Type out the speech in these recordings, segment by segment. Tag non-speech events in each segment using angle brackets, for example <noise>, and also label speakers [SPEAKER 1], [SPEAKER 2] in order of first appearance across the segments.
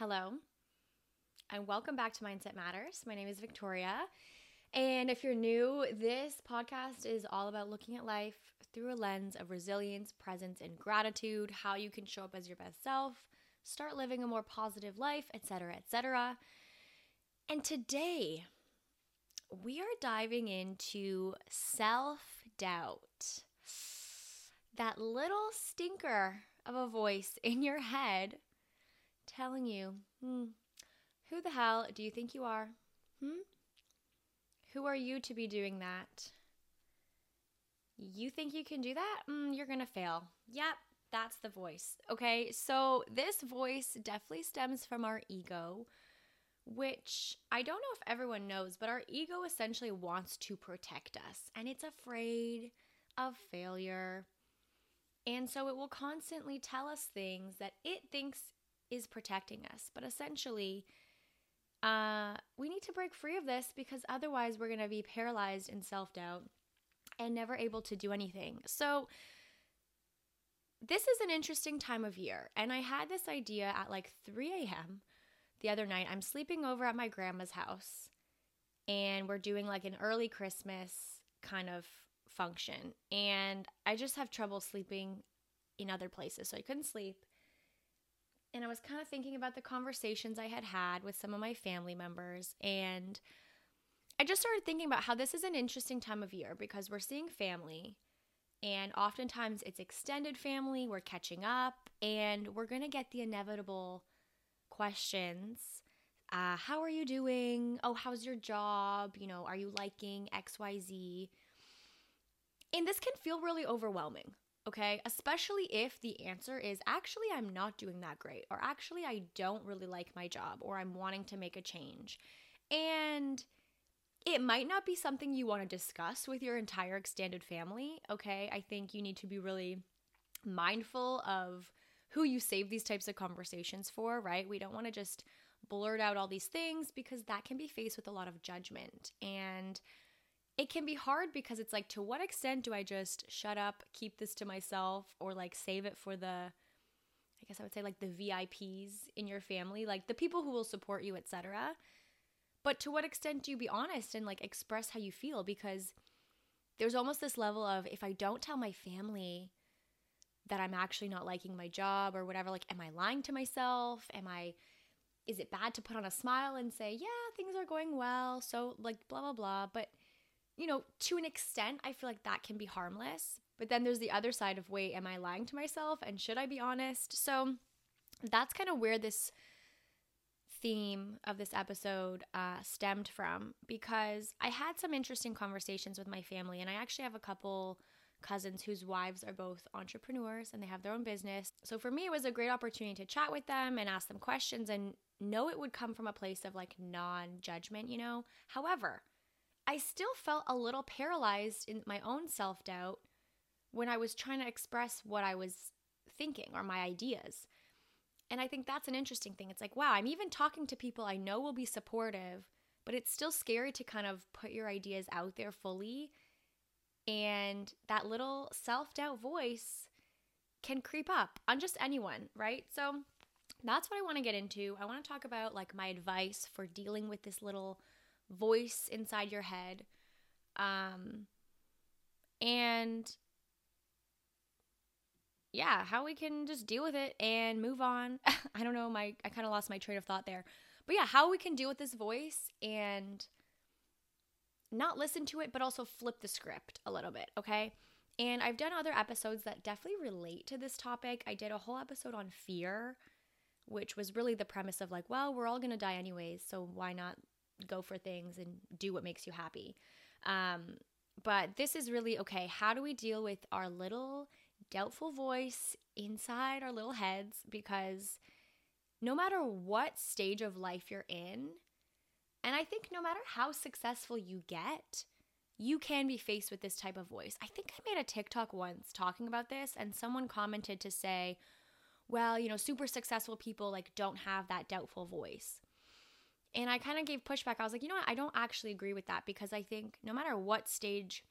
[SPEAKER 1] Hello, and welcome back to Mindset Matters. My name is Victoria. And if you're new, this podcast is all about looking at life through a lens of resilience, presence, and gratitude, how you can show up as your best self, start living a more positive life, etc., etc. And today, we are diving into self doubt. That little stinker of a voice in your head telling you, hmm, who the hell do you think you are? Hmm? Who are you to be doing that? You think you can do that? Mm, you're going to fail. Yep, that's the voice. Okay, so this voice definitely stems from our ego, which I don't know if everyone knows, but our ego essentially wants to protect us and it's afraid of failure. And so it will constantly tell us things that it thinks is protecting us. But essentially, uh, we need to break free of this because otherwise we're going to be paralyzed in self doubt and never able to do anything. So, this is an interesting time of year. And I had this idea at like 3 a.m. the other night. I'm sleeping over at my grandma's house and we're doing like an early Christmas kind of function. And I just have trouble sleeping in other places. So I couldn't sleep and I was kind of thinking about the conversations I had had with some of my family members. And I just started thinking about how this is an interesting time of year because we're seeing family. And oftentimes it's extended family, we're catching up, and we're going to get the inevitable questions. Uh, how are you doing? Oh, how's your job? You know, are you liking XYZ? And this can feel really overwhelming okay? Especially if the answer is actually, I'm not doing that great, or actually, I don't really like my job, or I'm wanting to make a change. And it might not be something you want to discuss with your entire extended family, okay? I think you need to be really mindful of who you save these types of conversations for, right? We don't want to just blurt out all these things because that can be faced with a lot of judgment. And it can be hard because it's like, to what extent do I just shut up, keep this to myself, or like save it for the, I guess I would say like the VIPs in your family, like the people who will support you, etc. But to what extent do you be honest and like express how you feel? Because there's almost this level of if I don't tell my family that I'm actually not liking my job or whatever, like, am I lying to myself? Am I, is it bad to put on a smile and say, yeah, things are going well? So, like, blah, blah, blah. But you know, to an extent, I feel like that can be harmless. But then there's the other side of wait, am I lying to myself? And should I be honest? So that's kind of where this theme of this episode uh, stemmed from because I had some interesting conversations with my family, and I actually have a couple cousins whose wives are both entrepreneurs and they have their own business. So for me, it was a great opportunity to chat with them and ask them questions and know it would come from a place of like non judgment, you know? However, I still felt a little paralyzed in my own self doubt when I was trying to express what I was thinking or my ideas. And I think that's an interesting thing. It's like, wow, I'm even talking to people I know will be supportive, but it's still scary to kind of put your ideas out there fully. And that little self doubt voice can creep up on just anyone, right? So that's what I want to get into. I want to talk about like my advice for dealing with this little voice inside your head. Um, and yeah, how we can just deal with it and move on. <laughs> I don't know, my I kind of lost my train of thought there. But yeah, how we can deal with this voice and not listen to it but also flip the script a little bit, okay? And I've done other episodes that definitely relate to this topic. I did a whole episode on fear, which was really the premise of like, well, we're all going to die anyways, so why not go for things and do what makes you happy. Um, but this is really okay. How do we deal with our little doubtful voice inside our little heads? Because no matter what stage of life you're in, and I think no matter how successful you get, you can be faced with this type of voice. I think I made a TikTok once talking about this, and someone commented to say, well, you know, super successful people like don't have that doubtful voice. And I kind of gave pushback. I was like, you know what? I don't actually agree with that because I think no matter what stage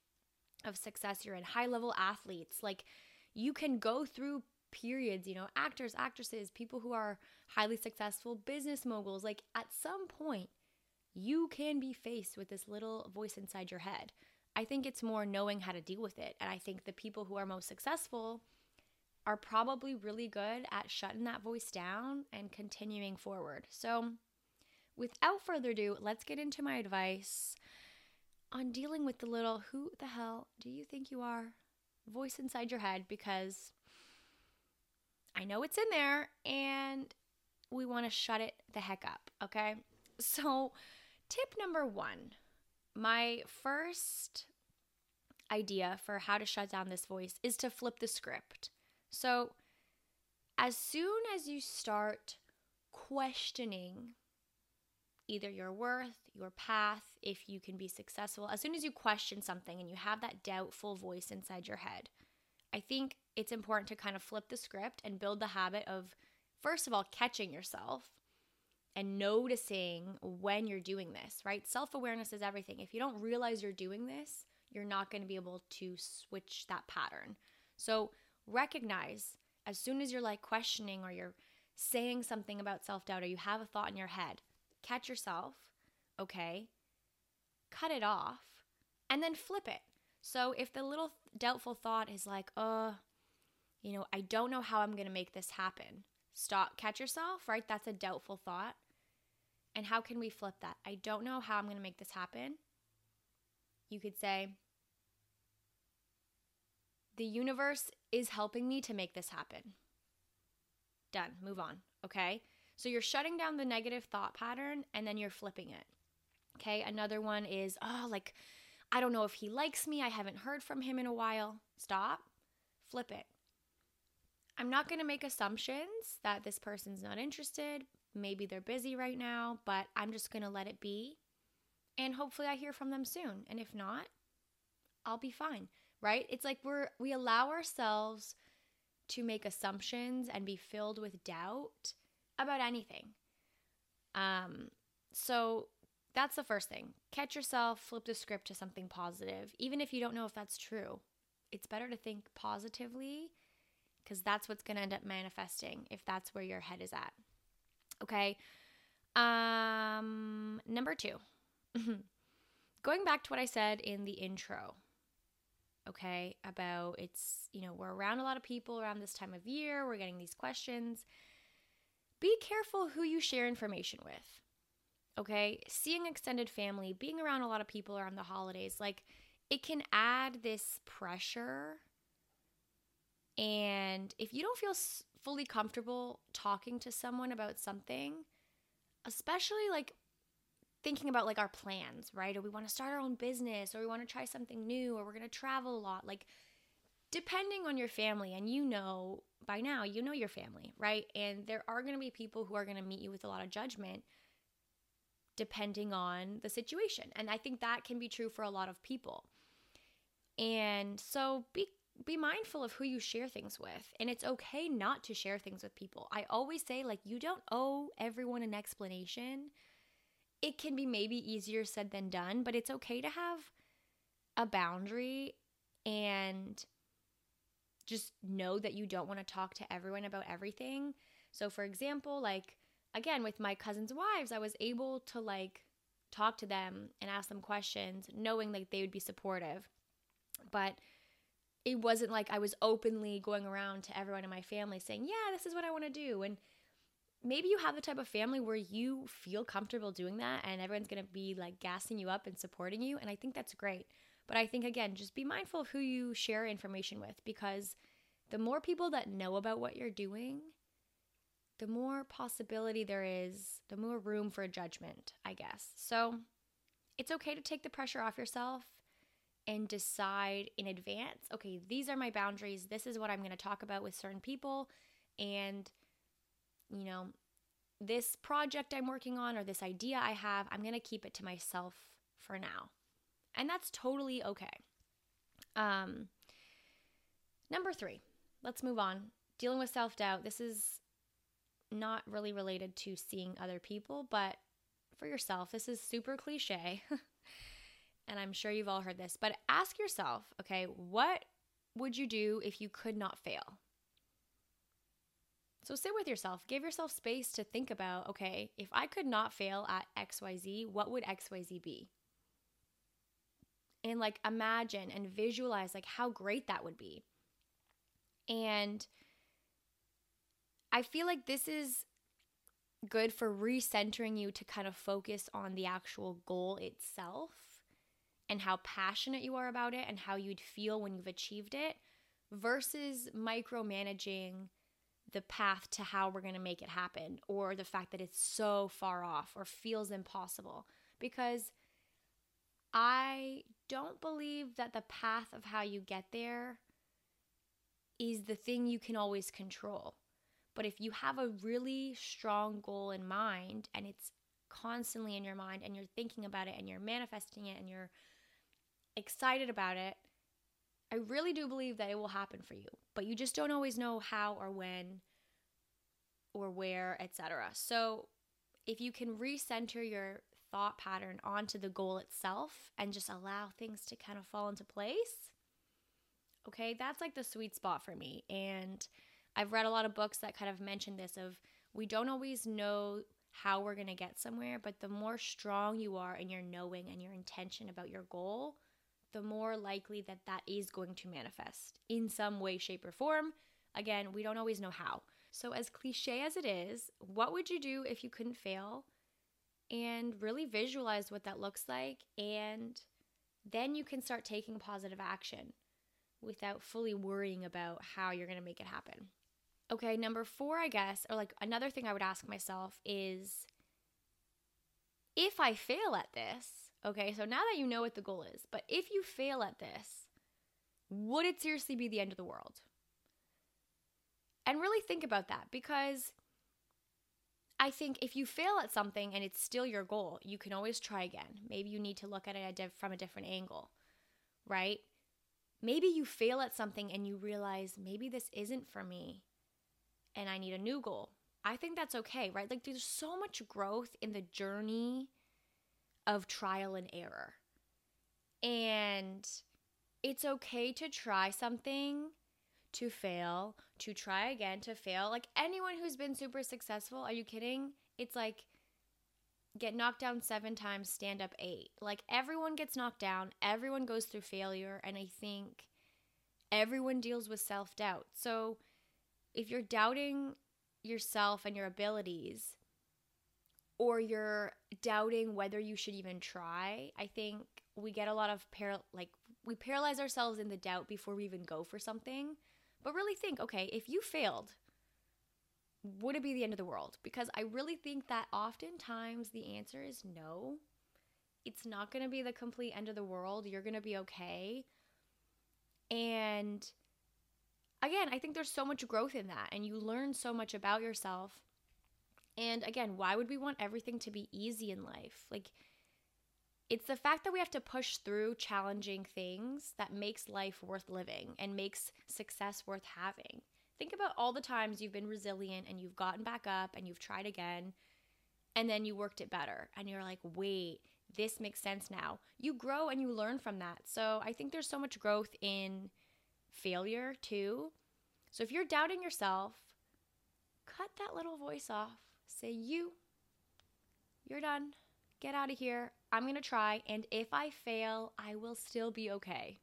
[SPEAKER 1] of success you're in, high level athletes, like you can go through periods, you know, actors, actresses, people who are highly successful business moguls, like at some point, you can be faced with this little voice inside your head. I think it's more knowing how to deal with it. And I think the people who are most successful are probably really good at shutting that voice down and continuing forward. So, without further ado, let's get into my advice on dealing with the little who the hell do you think you are voice inside your head because I know it's in there and we want to shut it the heck up, okay? So, tip number one my first idea for how to shut down this voice is to flip the script. So, as soon as you start questioning either your worth, your path, if you can be successful, as soon as you question something and you have that doubtful voice inside your head, I think it's important to kind of flip the script and build the habit of, first of all, catching yourself and noticing when you're doing this, right? Self awareness is everything. If you don't realize you're doing this, you're not going to be able to switch that pattern. So recognize as soon as you're like questioning or you're saying something about self doubt or you have a thought in your head, catch yourself, okay? Cut it off and then flip it. So if the little doubtful thought is like, uh, you know, I don't know how I'm going to make this happen. Stop, catch yourself, right? That's a doubtful thought. And how can we flip that? I don't know how I'm going to make this happen. You could say, the universe is helping me to make this happen. Done. Move on. Okay. So you're shutting down the negative thought pattern and then you're flipping it. Okay. Another one is, oh, like, I don't know if he likes me. I haven't heard from him in a while. Stop. Flip it. I'm not going to make assumptions that this person's not interested. Maybe they're busy right now, but I'm just going to let it be. And hopefully I hear from them soon. And if not, I'll be fine, right? It's like we're we allow ourselves to make assumptions and be filled with doubt about anything. Um so that's the first thing. Catch yourself, flip the script to something positive, even if you don't know if that's true. It's better to think positively because that's what's going to end up manifesting if that's where your head is at. Okay. Um, number two, <laughs> going back to what I said in the intro, okay, about it's, you know, we're around a lot of people around this time of year, we're getting these questions. Be careful who you share information with. Okay, seeing extended family, being around a lot of people around the holidays, like it can add this pressure and if you don't feel fully comfortable talking to someone about something, especially like thinking about like our plans, right? Or we want to start our own business or we want to try something new or we're going to travel a lot, like depending on your family and you know by now, you know your family, right? And there are going to be people who are going to meet you with a lot of judgment depending on the situation. And I think that can be true for a lot of people. And so be be mindful of who you share things with. And it's okay not to share things with people. I always say, like, you don't owe everyone an explanation. It can be maybe easier said than done, but it's okay to have a boundary and just know that you don't want to talk to everyone about everything. So, for example, like, again, with my cousins' wives, I was able to, like, talk to them and ask them questions, knowing like they would be supportive. But it wasn't like I was openly going around to everyone in my family saying, Yeah, this is what I want to do. And maybe you have the type of family where you feel comfortable doing that and everyone's going to be like gassing you up and supporting you. And I think that's great. But I think, again, just be mindful of who you share information with because the more people that know about what you're doing, the more possibility there is, the more room for judgment, I guess. So it's okay to take the pressure off yourself and decide in advance okay, these are my boundaries. This is what I'm going to talk about with certain people. And, you know, this project I'm working on or this idea I have, I'm going to keep it to myself for now. And that's totally okay. Um, number three, let's move on. Dealing with self doubt. This is not really related to seeing other people, but for yourself, this is super cliche. <laughs> and I'm sure you've all heard this, but ask yourself, okay, what would you do if you could not fail? So sit with yourself, give yourself space to think about okay, if I could not fail at XYZ, what would XYZ be? And like imagine and visualize like how great that would be. And I feel like this is good for recentering you to kind of focus on the actual goal itself and how passionate you are about it and how you'd feel when you've achieved it versus micromanaging the path to how we're going to make it happen or the fact that it's so far off or feels impossible because I don't believe that the path of how you get there is the thing you can always control. But if you have a really strong goal in mind and it's constantly in your mind and you're thinking about it and you're manifesting it and you're excited about it, I really do believe that it will happen for you. But you just don't always know how or when or where, etc. So, if you can recenter your thought pattern onto the goal itself and just allow things to kind of fall into place, okay, that's like the sweet spot for me. And I've read a lot of books that kind of mention this of we don't always know how we're going to get somewhere, but the more strong you are in your knowing and your intention about your goal, the more likely that that is going to manifest in some way, shape, or form. Again, we don't always know how. So, as cliche as it is, what would you do if you couldn't fail? And really visualize what that looks like. And then you can start taking positive action without fully worrying about how you're going to make it happen. Okay, number four, I guess, or like another thing I would ask myself is if I fail at this, okay, so now that you know what the goal is, but if you fail at this, would it seriously be the end of the world? And really think about that because I think if you fail at something and it's still your goal, you can always try again. Maybe you need to look at it from a different angle, right? Maybe you fail at something and you realize maybe this isn't for me and I need a new goal. I think that's okay, right? Like there's so much growth in the journey of trial and error. And it's okay to try something, to fail, to try again, to fail. Like anyone who's been super successful, are you kidding? It's like get knocked down seven times, stand up eight. Like everyone gets knocked down, everyone goes through failure. And I think everyone deals with self doubt. So if you're doubting yourself and your abilities, or you're doubting whether you should even try, I think we get a lot of par- like we paralyze ourselves in the doubt before we even go for something. But really think, okay, if you failed, would it be the end of the world? Because I really think that oftentimes the answer is no. It's not going to be the complete end of the world. You're going to be okay. And again, I think there's so much growth in that, and you learn so much about yourself. And again, why would we want everything to be easy in life? Like, it's the fact that we have to push through challenging things that makes life worth living and makes success worth having. Think about all the times you've been resilient and you've gotten back up and you've tried again and then you worked it better and you're like, wait, this makes sense now. You grow and you learn from that. So I think there's so much growth in failure too. So if you're doubting yourself, cut that little voice off. Say, you, you're done. Get out of here. I'm going to try. And if I fail, I will still be okay.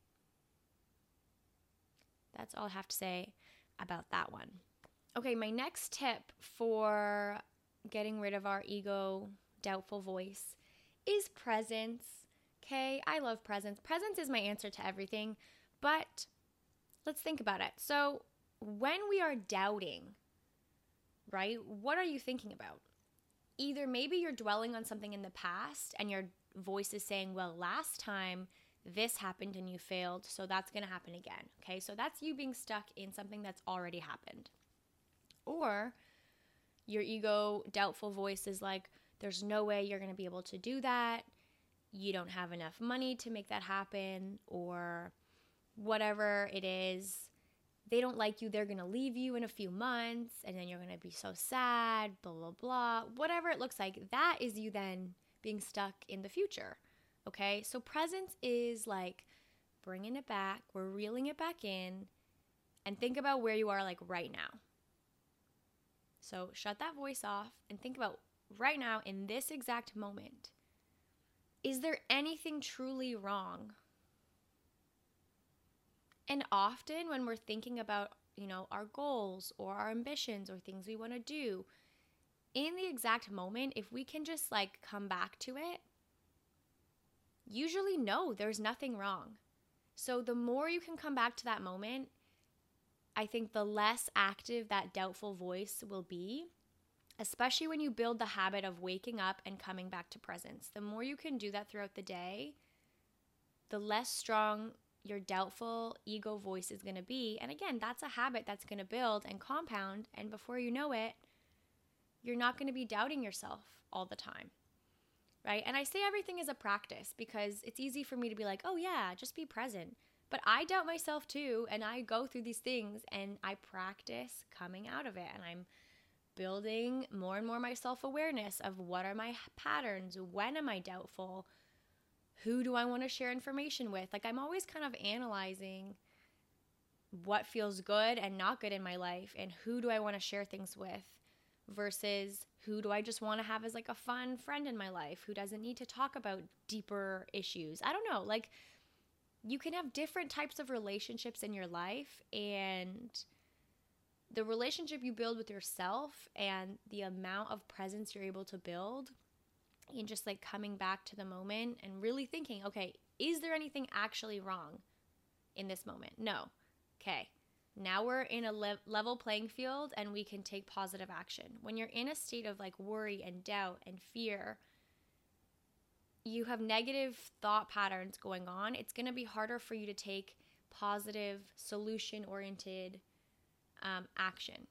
[SPEAKER 1] That's all I have to say about that one. Okay, my next tip for getting rid of our ego, doubtful voice is presence. Okay, I love presence. Presence is my answer to everything, but let's think about it. So, when we are doubting, right, what are you thinking about? Either maybe you're dwelling on something in the past and your voice is saying, well, last time this happened and you failed, so that's going to happen again. Okay, so that's you being stuck in something that's already happened. Or your ego, doubtful voice is like, there's no way you're going to be able to do that. You don't have enough money to make that happen, or whatever it is. They don't like you, they're gonna leave you in a few months, and then you're gonna be so sad, blah, blah, blah. Whatever it looks like, that is you then being stuck in the future. Okay, so presence is like bringing it back, we're reeling it back in, and think about where you are like right now. So shut that voice off and think about right now in this exact moment. Is there anything truly wrong? And often when we're thinking about, you know, our goals or our ambitions or things we want to do, in the exact moment, if we can just like come back to it, usually no, there's nothing wrong. So the more you can come back to that moment, I think the less active that doubtful voice will be, especially when you build the habit of waking up and coming back to presence. The more you can do that throughout the day, the less strong your doubtful ego voice is going to be. And again, that's a habit that's going to build and compound. And before you know it, you're not going to be doubting yourself all the time. Right? And I say everything is a practice because it's easy for me to be like, oh, yeah, just be present. But I doubt myself too. And I go through these things and I practice coming out of it. And I'm building more and more my self awareness of what are my patterns? When am I doubtful? Who do I want to share information with? Like, I'm always kind of analyzing what feels good and not good in my life and who do I want to share things with versus who do I just want to have as like a fun friend in my life who doesn't need to talk about deeper issues. I don't know. Like you can have different types of relationships in your life and the relationship you build with yourself and the amount of presence you're able to build and just like coming back to the moment and really thinking, okay, is there anything actually wrong in this moment? No. Okay. Now we're in a le- level playing field and we can take positive action. When you're in a state of like worry and doubt and fear, you have negative thought patterns going on. It's going to be harder for you to take positive, solution oriented um, action.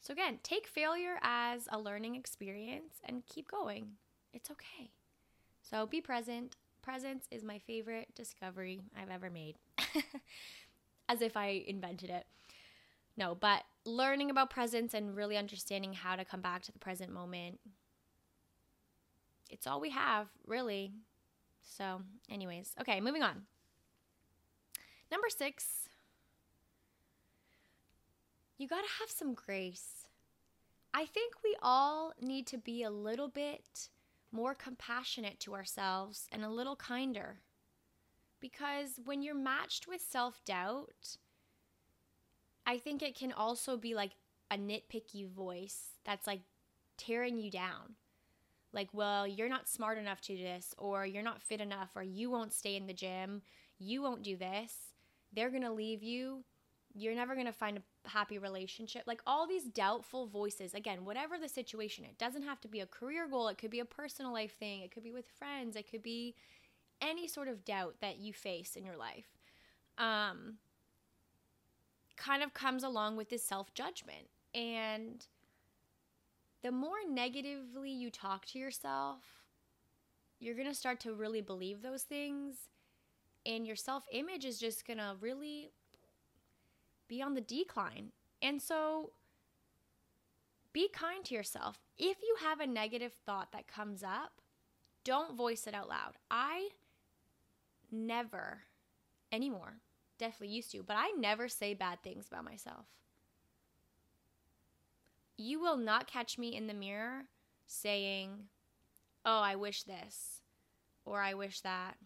[SPEAKER 1] So, again, take failure as a learning experience and keep going. It's okay. So, be present. Presence is my favorite discovery I've ever made. <laughs> as if I invented it. No, but learning about presence and really understanding how to come back to the present moment. It's all we have, really. So, anyways, okay, moving on. Number six, you got to have some grace. I think we all need to be a little bit more compassionate to ourselves and a little kinder. Because when you're matched with self doubt, I think it can also be like a nitpicky voice that's like tearing you down. Like, well, you're not smart enough to do this, or you're not fit enough, or you won't stay in the gym, you won't do this, they're gonna leave you, you're never gonna find a happy relationship. Like, all these doubtful voices, again, whatever the situation, it doesn't have to be a career goal, it could be a personal life thing, it could be with friends, it could be any sort of doubt that you face in your life um, kind of comes along with this self judgment. And the more negatively you talk to yourself, you're going to start to really believe those things. And your self image is just going to really be on the decline. And so be kind to yourself. If you have a negative thought that comes up, don't voice it out loud. I never anymore. Definitely used to, but I never say bad things about myself. You will not catch me in the mirror saying, Oh, I wish this, or I wish that,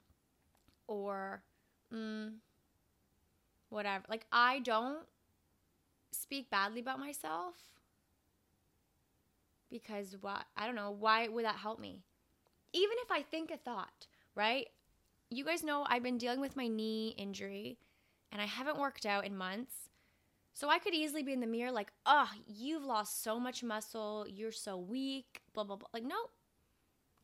[SPEAKER 1] or mm, whatever. Like, I don't speak badly about myself because what? I don't know. Why would that help me? Even if I think a thought, right? you guys know I've been dealing with my knee injury and I haven't worked out in months. So I could easily be in the mirror like, oh, you've lost so much muscle. You're so weak, blah, blah, blah. Like, no.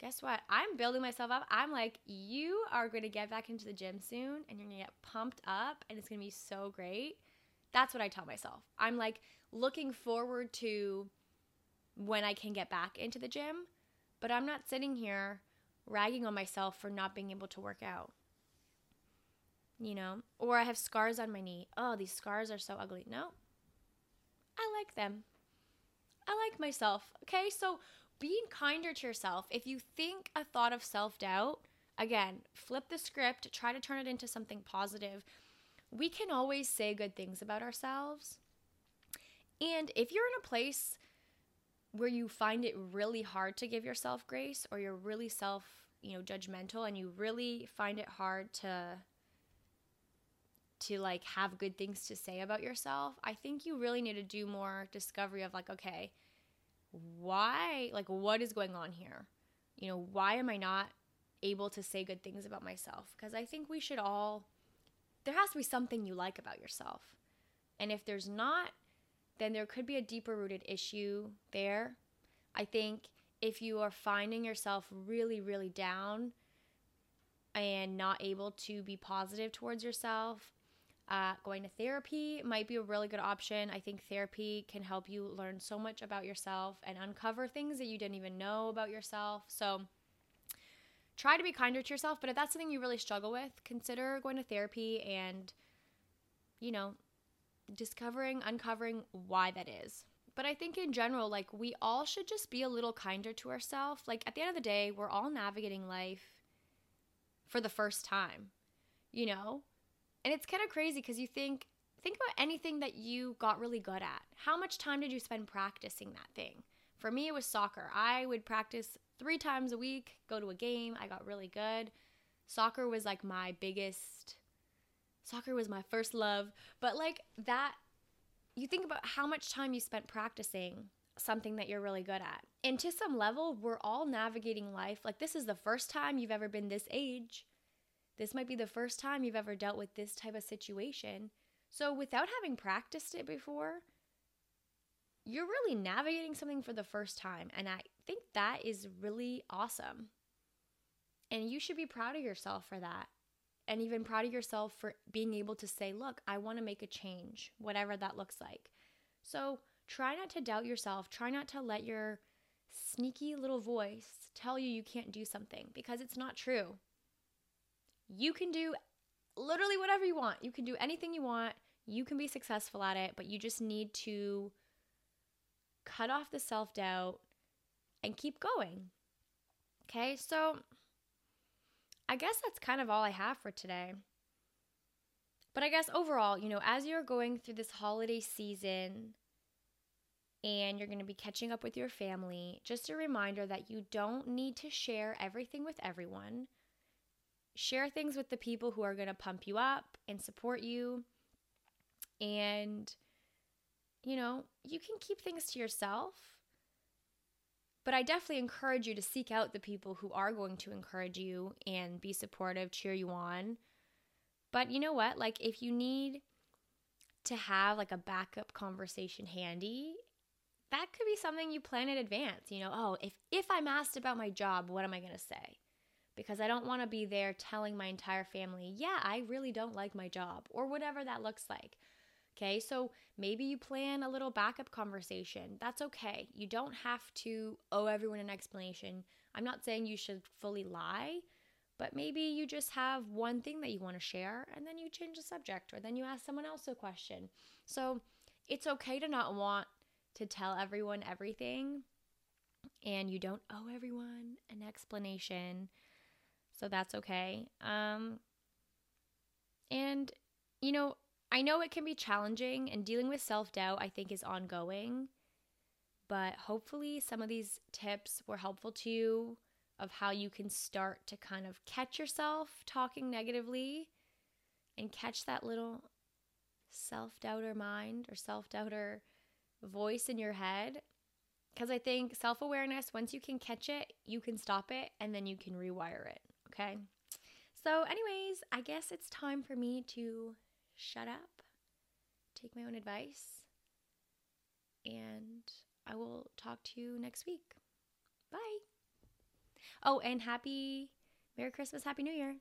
[SPEAKER 1] Guess what? I'm building myself up. I'm like, you are going to get back into the gym soon and you're going to get pumped up and it's going to be so great. That's what I tell myself. I'm like looking forward to when I can get back into the gym, but I'm not sitting here ragging on myself for not being able to work out. You know, or I have scars on my knee. Oh, these scars are so ugly. No, I like them. I like myself. Okay, so being kinder to yourself. If you think a thought of self doubt, again, flip the script, try to turn it into something positive. We can always say good things about ourselves. And if you're in a place where you find it really hard to give yourself grace or you're really self, you know, judgmental and you really find it hard to to like have good things to say about yourself, I think you really need to do more discovery of like, okay, why, like, what is going on here? You know, why am I not able to say good things about myself? Because I think we should all, there has to be something you like about yourself. And if there's not, then there could be a deeper rooted issue there. I think if you are finding yourself really, really down and not able to be positive towards yourself, uh, going to therapy might be a really good option. I think therapy can help you learn so much about yourself and uncover things that you didn't even know about yourself. So try to be kinder to yourself. But if that's something you really struggle with, consider going to therapy and, you know, discovering, uncovering why that is. But I think in general, like we all should just be a little kinder to ourselves. Like at the end of the day, we're all navigating life for the first time, you know? And it's kind of crazy because you think, think about anything that you got really good at. How much time did you spend practicing that thing? For me, it was soccer. I would practice three times a week, go to a game. I got really good. Soccer was like my biggest, soccer was my first love. But like that, you think about how much time you spent practicing something that you're really good at. And to some level, we're all navigating life. Like, this is the first time you've ever been this age. This might be the first time you've ever dealt with this type of situation. So, without having practiced it before, you're really navigating something for the first time. And I think that is really awesome. And you should be proud of yourself for that. And even proud of yourself for being able to say, look, I want to make a change, whatever that looks like. So, try not to doubt yourself. Try not to let your sneaky little voice tell you you can't do something because it's not true. You can do literally whatever you want. You can do anything you want. You can be successful at it, but you just need to cut off the self doubt and keep going. Okay, so I guess that's kind of all I have for today. But I guess overall, you know, as you're going through this holiday season and you're going to be catching up with your family, just a reminder that you don't need to share everything with everyone share things with the people who are going to pump you up and support you. And, you know, you can keep things to yourself. But I definitely encourage you to seek out the people who are going to encourage you and be supportive, cheer you on. But you know what? Like, if you need to have like a backup conversation handy, that could be something you plan in advance. You know, oh, if if I'm asked about my job, what am I going to say? Because I don't want to be there telling my entire family, yeah, I really don't like my job or whatever that looks like. Okay, so maybe you plan a little backup conversation. That's okay. You don't have to owe everyone an explanation. I'm not saying you should fully lie, but maybe you just have one thing that you want to share and then you change the subject or then you ask someone else a question. So it's okay to not want to tell everyone everything and you don't owe everyone an explanation. So that's okay. Um, and, you know, I know it can be challenging, and dealing with self doubt, I think, is ongoing. But hopefully, some of these tips were helpful to you of how you can start to kind of catch yourself talking negatively and catch that little self doubter mind or self doubter voice in your head. Because I think self awareness, once you can catch it, you can stop it and then you can rewire it. Okay. So, anyways, I guess it's time for me to shut up, take my own advice, and I will talk to you next week. Bye. Oh, and happy Merry Christmas, Happy New Year.